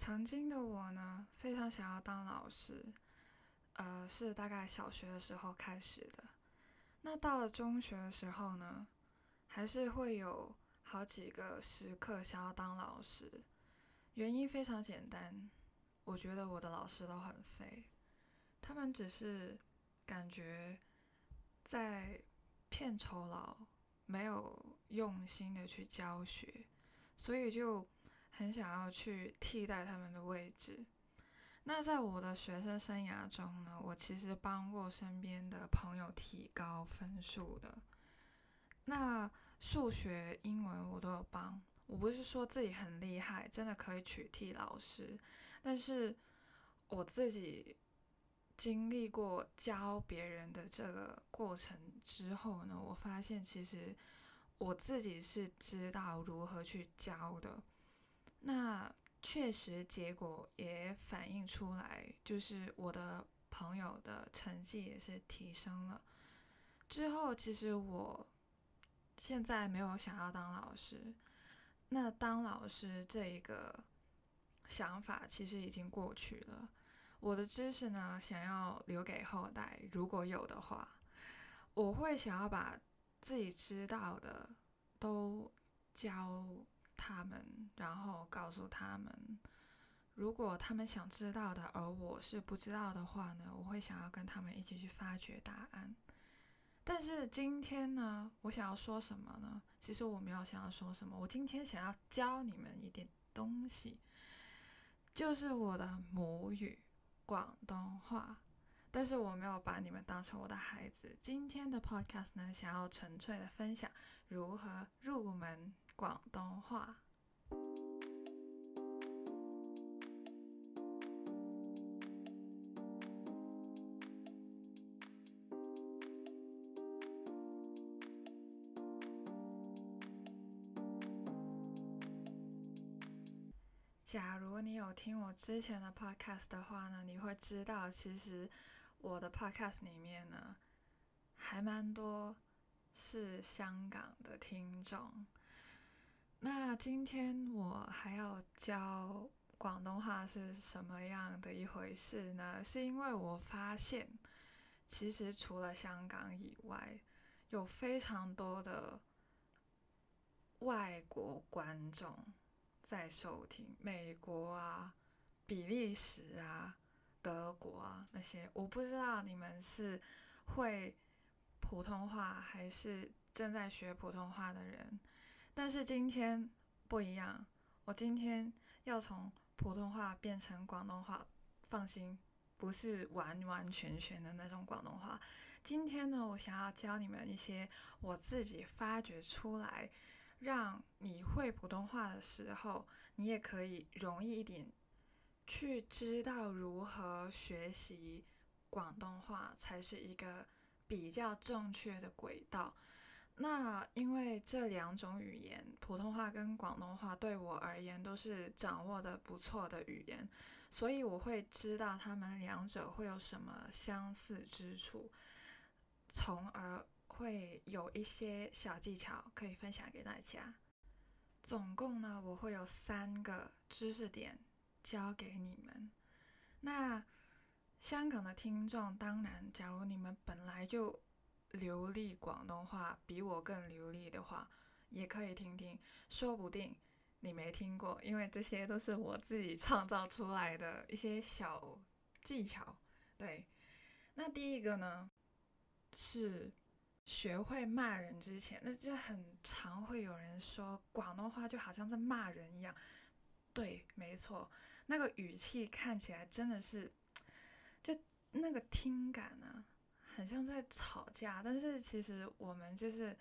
曾经的我呢，非常想要当老师，呃，是大概小学的时候开始的。那到了中学的时候呢，还是会有好几个时刻想要当老师。原因非常简单，我觉得我的老师都很废，他们只是感觉在骗酬劳，没有用心的去教学，所以就很想要去替代他们的位置。那在我的学生生涯中呢，我其实帮过身边的朋友提高分数的。那数学、英文我都有帮。我不是说自己很厉害，真的可以取替老师，但是我自己经历过教别人的这个过程之后呢，我发现其实我自己是知道如何去教的。那。确实，结果也反映出来，就是我的朋友的成绩也是提升了。之后，其实我现在没有想要当老师，那当老师这一个想法其实已经过去了。我的知识呢，想要留给后代，如果有的话，我会想要把自己知道的都教。他们，然后告诉他们，如果他们想知道的，而我是不知道的话呢，我会想要跟他们一起去发掘答案。但是今天呢，我想要说什么呢？其实我没有想要说什么，我今天想要教你们一点东西，就是我的母语广东话。但是我没有把你们当成我的孩子。今天的 podcast 呢，想要纯粹的分享如何入门。广东话。假如你有听我之前的 podcast 的话呢，你会知道，其实我的 podcast 里面呢，还蛮多是香港的听众。那今天我还要教广东话是什么样的一回事呢？是因为我发现，其实除了香港以外，有非常多的外国观众在收听，美国啊、比利时啊、德国啊那些，我不知道你们是会普通话还是正在学普通话的人。但是今天不一样，我今天要从普通话变成广东话。放心，不是完完全全的那种广东话。今天呢，我想要教你们一些我自己发掘出来，让你会普通话的时候，你也可以容易一点去知道如何学习广东话才是一个比较正确的轨道。那因为这两种语言，普通话跟广东话对我而言都是掌握的不错的语言，所以我会知道他们两者会有什么相似之处，从而会有一些小技巧可以分享给大家。总共呢，我会有三个知识点教给你们。那香港的听众，当然，假如你们本来就流利广东话比我更流利的话，也可以听听，说不定你没听过，因为这些都是我自己创造出来的一些小技巧。对，那第一个呢，是学会骂人之前，那就很常会有人说广东话就好像在骂人一样。对，没错，那个语气看起来真的是，就那个听感呢。很像在吵架，但是其实我们就是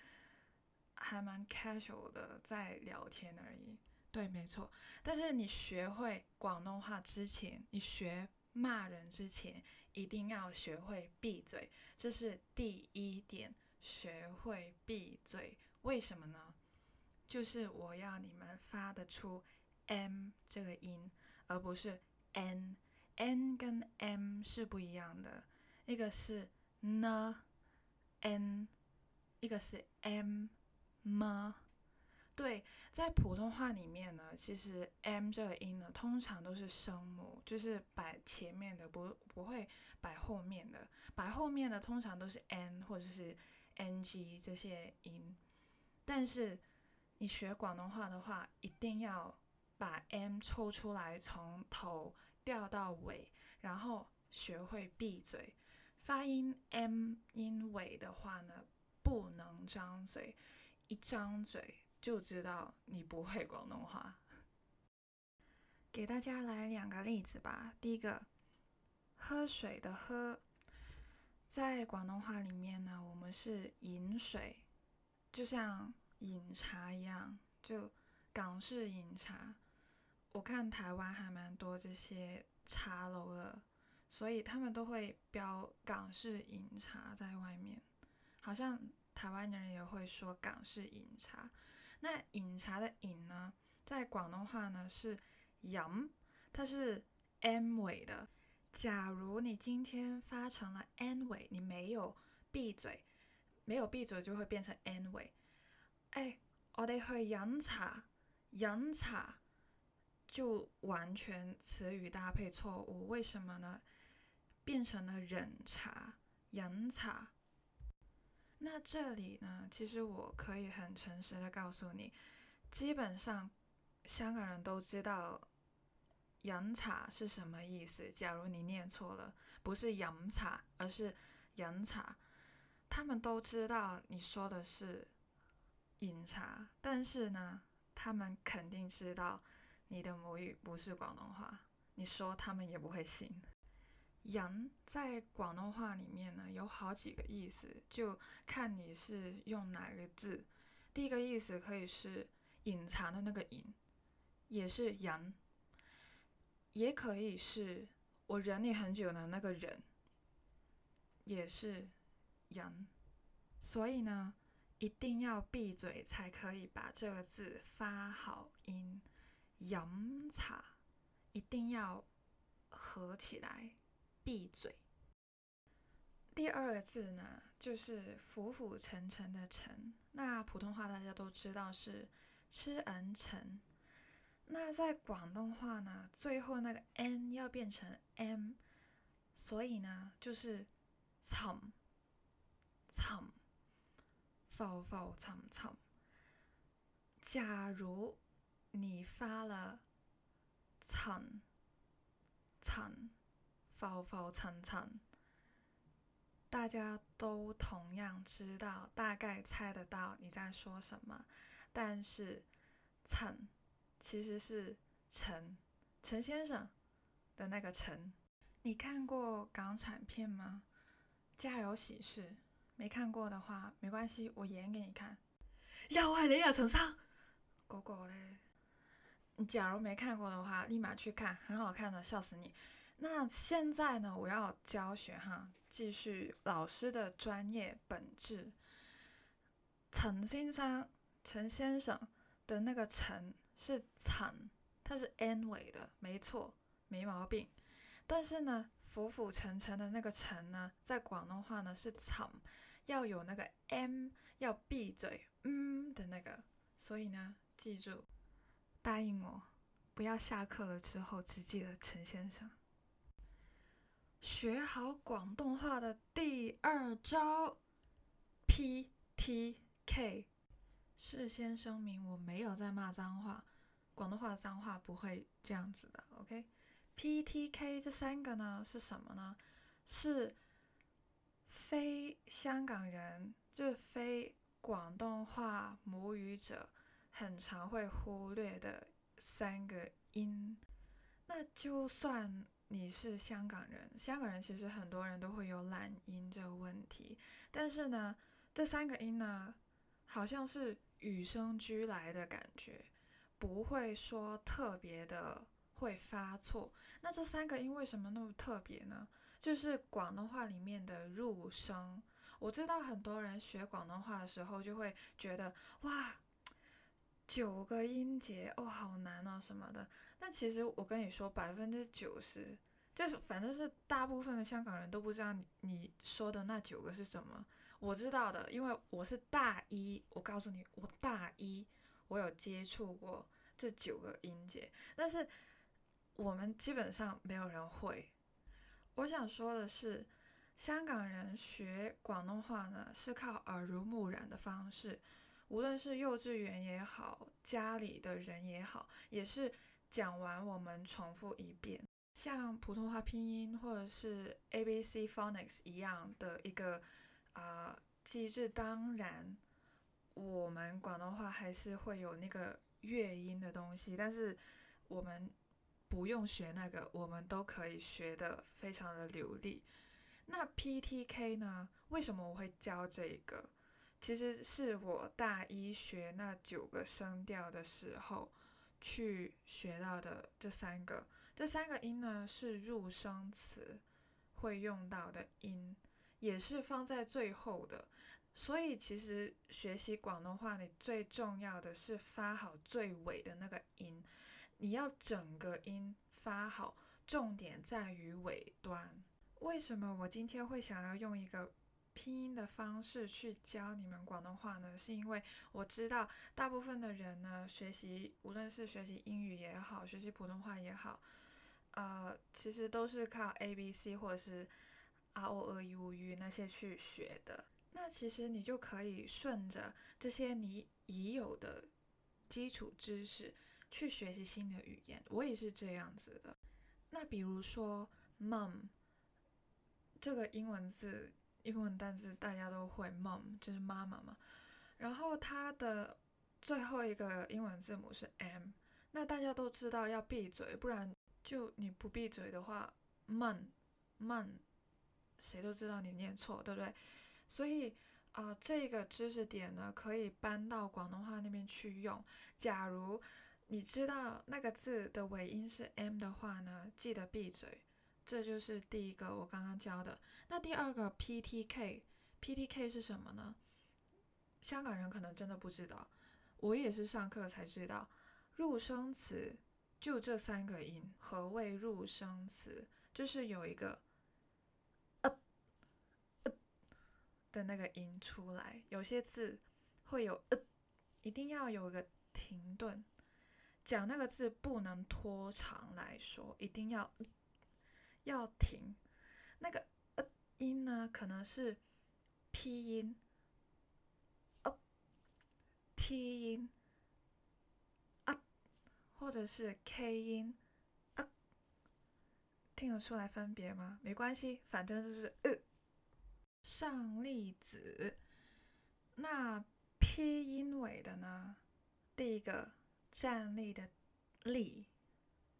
还蛮 casual 的在聊天而已。对，没错。但是你学会广东话之前，你学骂人之前，一定要学会闭嘴，这是第一点。学会闭嘴，为什么呢？就是我要你们发得出 m 这个音，而不是 n。n 跟 m 是不一样的，一个是。呢，n，一个是 m，m，对，在普通话里面呢，其实 m 这个音呢，通常都是声母，就是摆前面的，不不会摆后面的。摆后面的通常都是 n 或者是 ng 这些音。但是你学广东话的话，一定要把 m 抽出来，从头调到尾，然后学会闭嘴。发音 m 音尾的话呢，不能张嘴，一张嘴。就知道你不会广东话。给大家来两个例子吧。第一个，喝水的喝，在广东话里面呢，我们是饮水，就像饮茶一样，就港式饮茶。我看台湾还蛮多这些茶楼的，所以他们都会标港式饮茶在外面，好像台湾人也会说港式饮茶。那饮茶的饮呢，在广东话呢是饮，它是 m 尾的。假如你今天发成了 n 尾，你没有闭嘴，没有闭嘴就会变成 n 尾。哎，我哋去饮茶，饮茶就完全词语搭配错误，为什么呢？变成了忍茶，饮茶。那这里呢？其实我可以很诚实的告诉你，基本上香港人都知道“饮茶”是什么意思。假如你念错了，不是“饮茶”，而是“饮茶”，他们都知道你说的是“饮茶”，但是呢，他们肯定知道你的母语不是广东话，你说他们也不会信。饮在广东话里面呢，有好几个意思，就看你是用哪个字。第一个意思可以是隐藏的那个隐，也是饮；也可以是我忍你很久的那个忍，也是饮。所以呢，一定要闭嘴才可以把这个字发好音。饮茶一定要合起来。闭嘴。第二个字呢，就是浮浮沉沉的沉。那普通话大家都知道是吃恩沉。那在广东话呢，最后那个 n 要变成 m，所以呢就是沉沉浮浮沉沉。假如你发了沉沉。浮浮沉沉，大家都同样知道，大概猜得到你在说什么。但是“陈”其实是陈陈先生的那个陈。你看过港产片吗？《家有喜事》没看过的话没关系，我演给你看。又係你啊，陳生。嗰個咧，你假如没看过的话，立马去看，很好看的，笑死你。那现在呢？我要教学哈，继续老师的专业本质。陈先生，陈先生的那个陈是陈，它是 n 尾的，没错，没毛病。但是呢，浮浮沉沉的那个沉呢，在广东话呢是惨，要有那个 m，要闭嘴，嗯的那个。所以呢，记住，答应我，不要下课了之后只记得陈先生。学好广东话的第二招，P T K。事先声明，我没有在骂脏话，广东话的脏话不会这样子的。OK，P T K 这三个呢是什么呢？是非香港人，就是非广东话母语者，很常会忽略的三个音。那就算。你是香港人，香港人其实很多人都会有懒音这个问题，但是呢，这三个音呢，好像是与生俱来的感觉，不会说特别的会发错。那这三个音为什么那么特别呢？就是广东话里面的入声。我知道很多人学广东话的时候就会觉得，哇。九个音节哦，好难哦什么的。但其实我跟你说，百分之九十就是反正是大部分的香港人都不知道你你说的那九个是什么。我知道的，因为我是大一。我告诉你，我大一，我有接触过这九个音节，但是我们基本上没有人会。我想说的是，香港人学广东话呢，是靠耳濡目染的方式，无论是幼稚园也好，家里的人也好，也是讲完我们重复一遍。像普通话拼音或者是 A B C phonics 一样的一个啊机制，当然我们广东话还是会有那个乐音的东西，但是我们不用学那个，我们都可以学的非常的流利。那 P T K 呢？为什么我会教这个？其实是我大一学那九个声调的时候去学到的这三个。这三个音呢是入声词会用到的音，也是放在最后的。所以其实学习广东话，你最重要的是发好最尾的那个音，你要整个音发好，重点在于尾端。为什么我今天会想要用一个拼音的方式去教你们广东话呢？是因为我知道大部分的人呢，学习无论是学习英语也好，学习普通话也好。呃，其实都是靠 A B C 或者是 R O E U U 那些去学的。那其实你就可以顺着这些你已有的基础知识去学习新的语言。我也是这样子的。那比如说 mom 这个英文字、英文单词大家都会，mom 就是妈妈嘛。然后它的最后一个英文字母是 M，那大家都知道要闭嘴，不然。就你不闭嘴的话，慢慢，谁都知道你念错，对不对？所以啊，这个知识点呢，可以搬到广东话那边去用。假如你知道那个字的尾音是 m 的话呢，记得闭嘴。这就是第一个我刚刚教的。那第二个 P T K，P T K 是什么呢？香港人可能真的不知道，我也是上课才知道，入声词。就这三个音，何谓入声词？就是有一个呃呃的那个音出来。有些字会有呃，一定要有一个停顿。讲那个字不能拖长来说，一定要要停。那个呃音呢，可能是 P 音、呃 T 音。啊或者是 K 音啊，听得出来分别吗？没关系，反正就是呃。上例子，那 P 音尾的呢？第一个站立的立，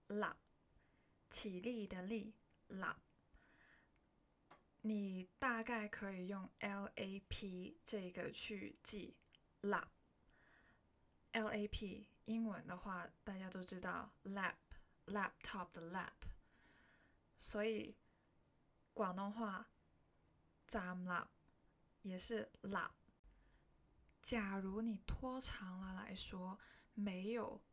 啦，起立的立，啦。你大概可以用 L A P 这个去记啦，L A P。英文的话，大家都知道 lap，laptop 的 lap，所以广东话 zam lap 也是 lap。假如你拖长了来说，没有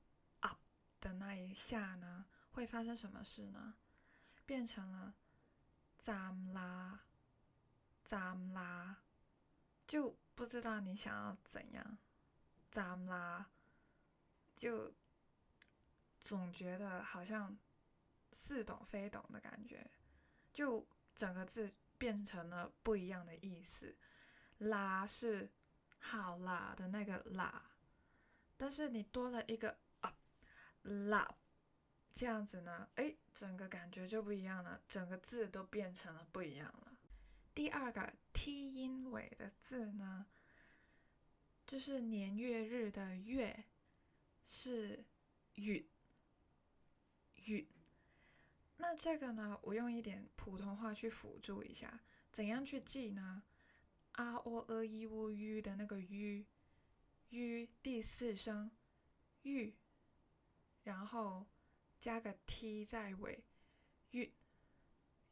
up 的那一下呢，会发生什么事呢？变成了？zam la zam la，就不知道你想要怎样 zam la。就总觉得好像似懂非懂的感觉，就整个字变成了？不一样的意思。啦是好啦的那个啦，但是你多了？一个啊啦，这样子呢，哎，整个感觉就不一样了，整个字都变成了不一样了。第二个 T 音尾的字呢，就是年月日的月。是允允，那这个呢？我用一点普通话去辅助一下，怎样去记呢？r o e i u u 的那个 u，u 第四声 u，然后加个 t 在尾，允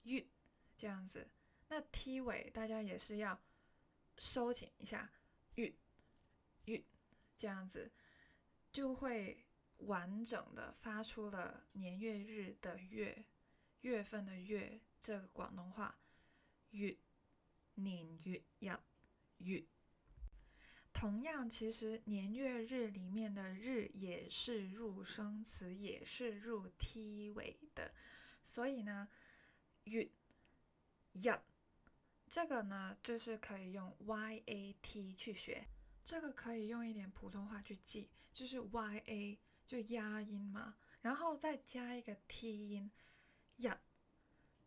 允这样子。那 t 尾大家也是要收紧一下，允允这样子。就会完整的发出了年月日的月，月份的月，这个广东话，月年月日月。同样，其实年月日里面的日也是入声词，也是入 t 尾的，所以呢，月日这个呢就是可以用 y a t 去学，这个可以用一点普通话去记，就是 y a 就压音嘛，然后再加一个 t 音，日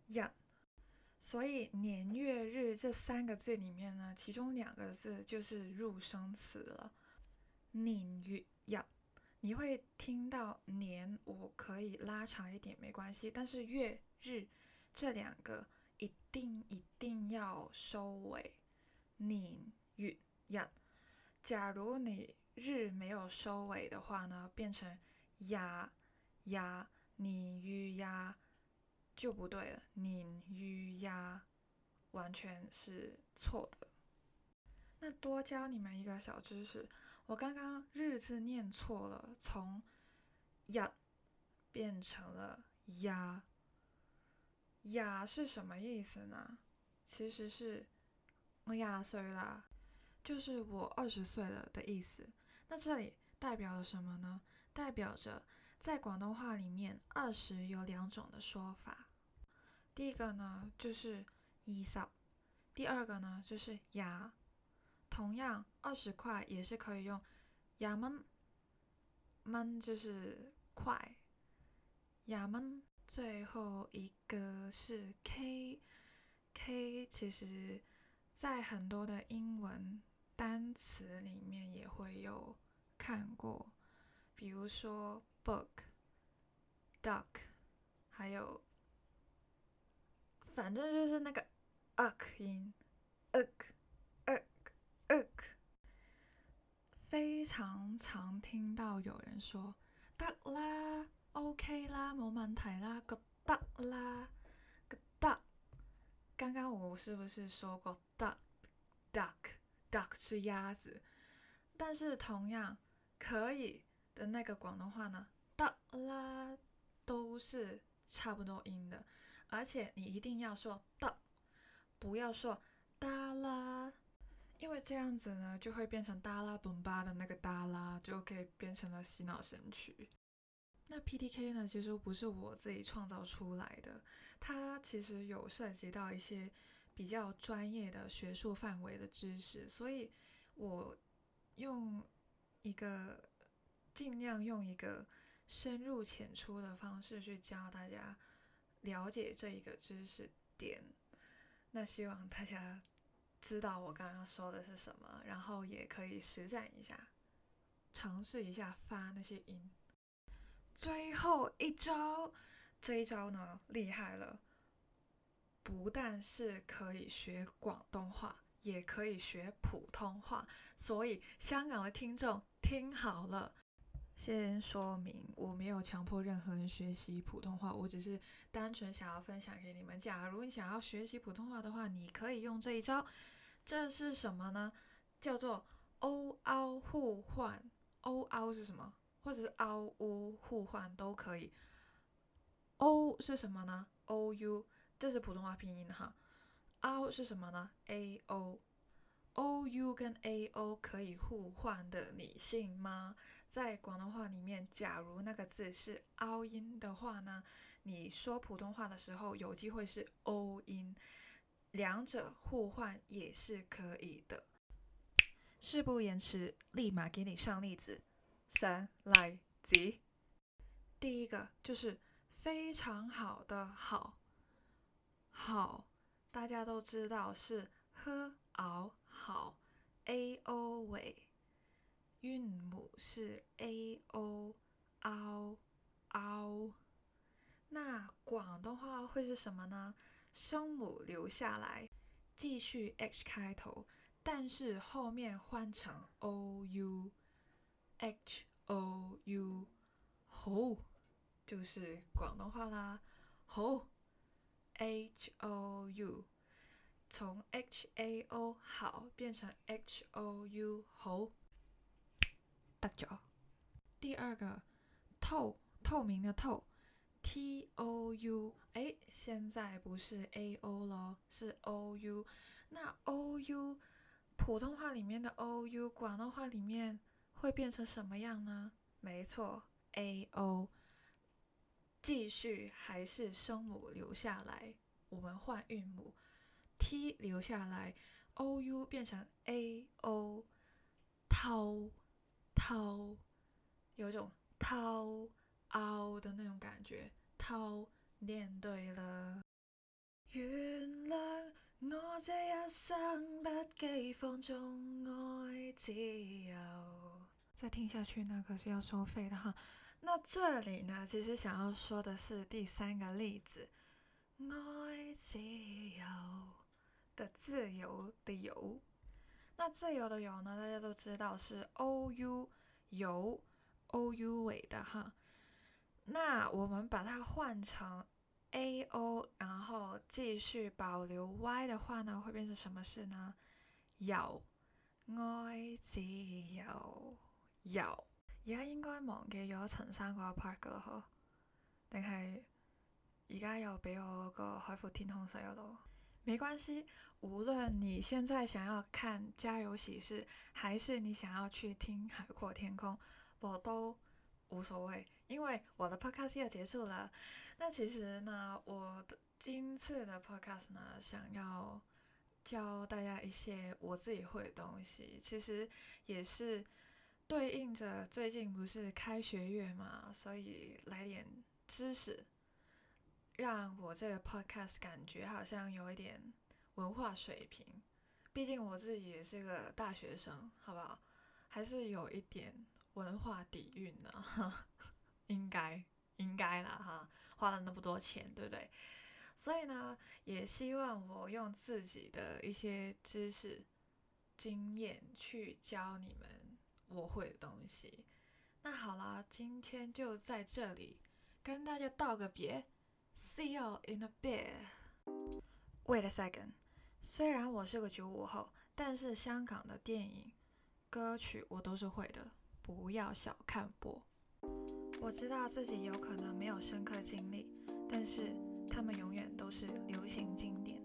日。所以年月日这三个字里面呢，其中两个字就是入声词了。年月日，你会听到年，我可以拉长一点没关系，但是月日这两个一定一定要收尾。年月日，假如你日没有收尾的话呢，变成呀呀，年月呀。就不对了，宁于呀，完全是错的。那多教你们一个小知识，我刚刚日字念错了，从呀变成了呀。呀是什么意思呢？其实是我廿岁啦，就是我二十岁了的意思。那这里代表了什么呢？代表着在广东话里面，二十有两种的说法。第一个呢就是一十，第二个呢就是牙。同样，二十块也是可以用牙门，门就是块，牙门。最后一个是 k，k 其实在很多的英文单词里面也会有看过，比如说 book，duck，还有。反正就是那个 uk 音，uk uk uk，非常常听到有人说得啦，OK 啦，冇问题啦，个得啦，个得。刚刚我是不是说过 duck duck duck 是鸭子？但是同样可以的那个广东话呢，得啦，都是差不多音的。而且你一定要说的，不要说哒啦，因为这样子呢就会变成哒啦嘣巴的那个哒啦，就可以变成了洗脑神曲。那 PTK 呢，其实不是我自己创造出来的，它其实有涉及到一些比较专业的学术范围的知识，所以我用一个尽量用一个深入浅出的方式去教大家。了解这一个知识点，那希望大家知道我刚刚说的是什么，然后也可以实战一下，尝试一下发那些音。最后一招，这一招呢厉害了，不但是可以学广东话，也可以学普通话，所以香港的听众听好了。先说明，我没有强迫任何人学习普通话，我只是单纯想要分享给你们。假如你想要学习普通话的话，你可以用这一招。这是什么呢？叫做 o o 互换。o o 是什么？或者是 o u 互换都可以。o 是什么呢？o u 这是普通话拼音哈。o 是什么呢？a o。O u 跟 a o 可以互换的，你信吗？在广东话里面，假如那个字是凹音的话呢，你说普通话的时候有机会是 o 音，两者互换也是可以的。事不延迟，立马给你上例子。三来几？第一个就是非常好的好，好，大家都知道是喝熬。好，a o 尾，韵母是 a o o o。那广东话会是什么呢？声母留下来，继续 h 开头，但是后面换成 o u h o u，好，就是广东话啦，好，h o u。从 h a o 好变成 h o u 猴，得咗。第二个透透明的透，t o u 哎，现在不是 a o 咯，是 o u。那 o u 普通话里面的 o u，广东话里面会变成什么样呢？没错，a o。继续还是声母留下来，我们换韵母，t 留下来，o u 变成 a o，涛，涛，有种涛凹的那种感觉，涛念对了。原谅我这一生不羁放纵爱自由。再听下去那可是要收费的哈。那这里呢，其实想要说的是第三个例子，爱自由的自由的游。那自由的游呢，大家都知道是 o u 由 o u 尾的哈。那我们把它换成 a o，然后继续保留 y 的话呢，会变成什么事呢？有爱自由有。而家应该忘记咗陈生嗰一 part 噶啦，嗬？定系而家又俾我个海阔天空死咗度？没关系，无论你现在想要看《家有喜事》，还是你想要去听《海阔天空》，我都无所谓，因为我的 podcast 要结束了。那其实呢，我的今次的 podcast 呢，想要教大家一些我自己会的东西，其实也是。对应着最近不是开学月嘛，所以来点知识，让我这个 podcast 感觉好像有一点文化水平。毕竟我自己也是个大学生，好不好？还是有一点文化底蕴的，應該應該啦哈，花了那么多钱，对不对？所以呢，也希望我用自己的一些知识经验去教你们。我会的东西，那好啦，今天就在这里跟大家道个别，See you in a bit。Wait a second，虽然我是个九五后，但是香港的电影、歌曲我都是会的，不要小看我。我知道自己有可能没有深刻经历，但是他们永远都是流行经典。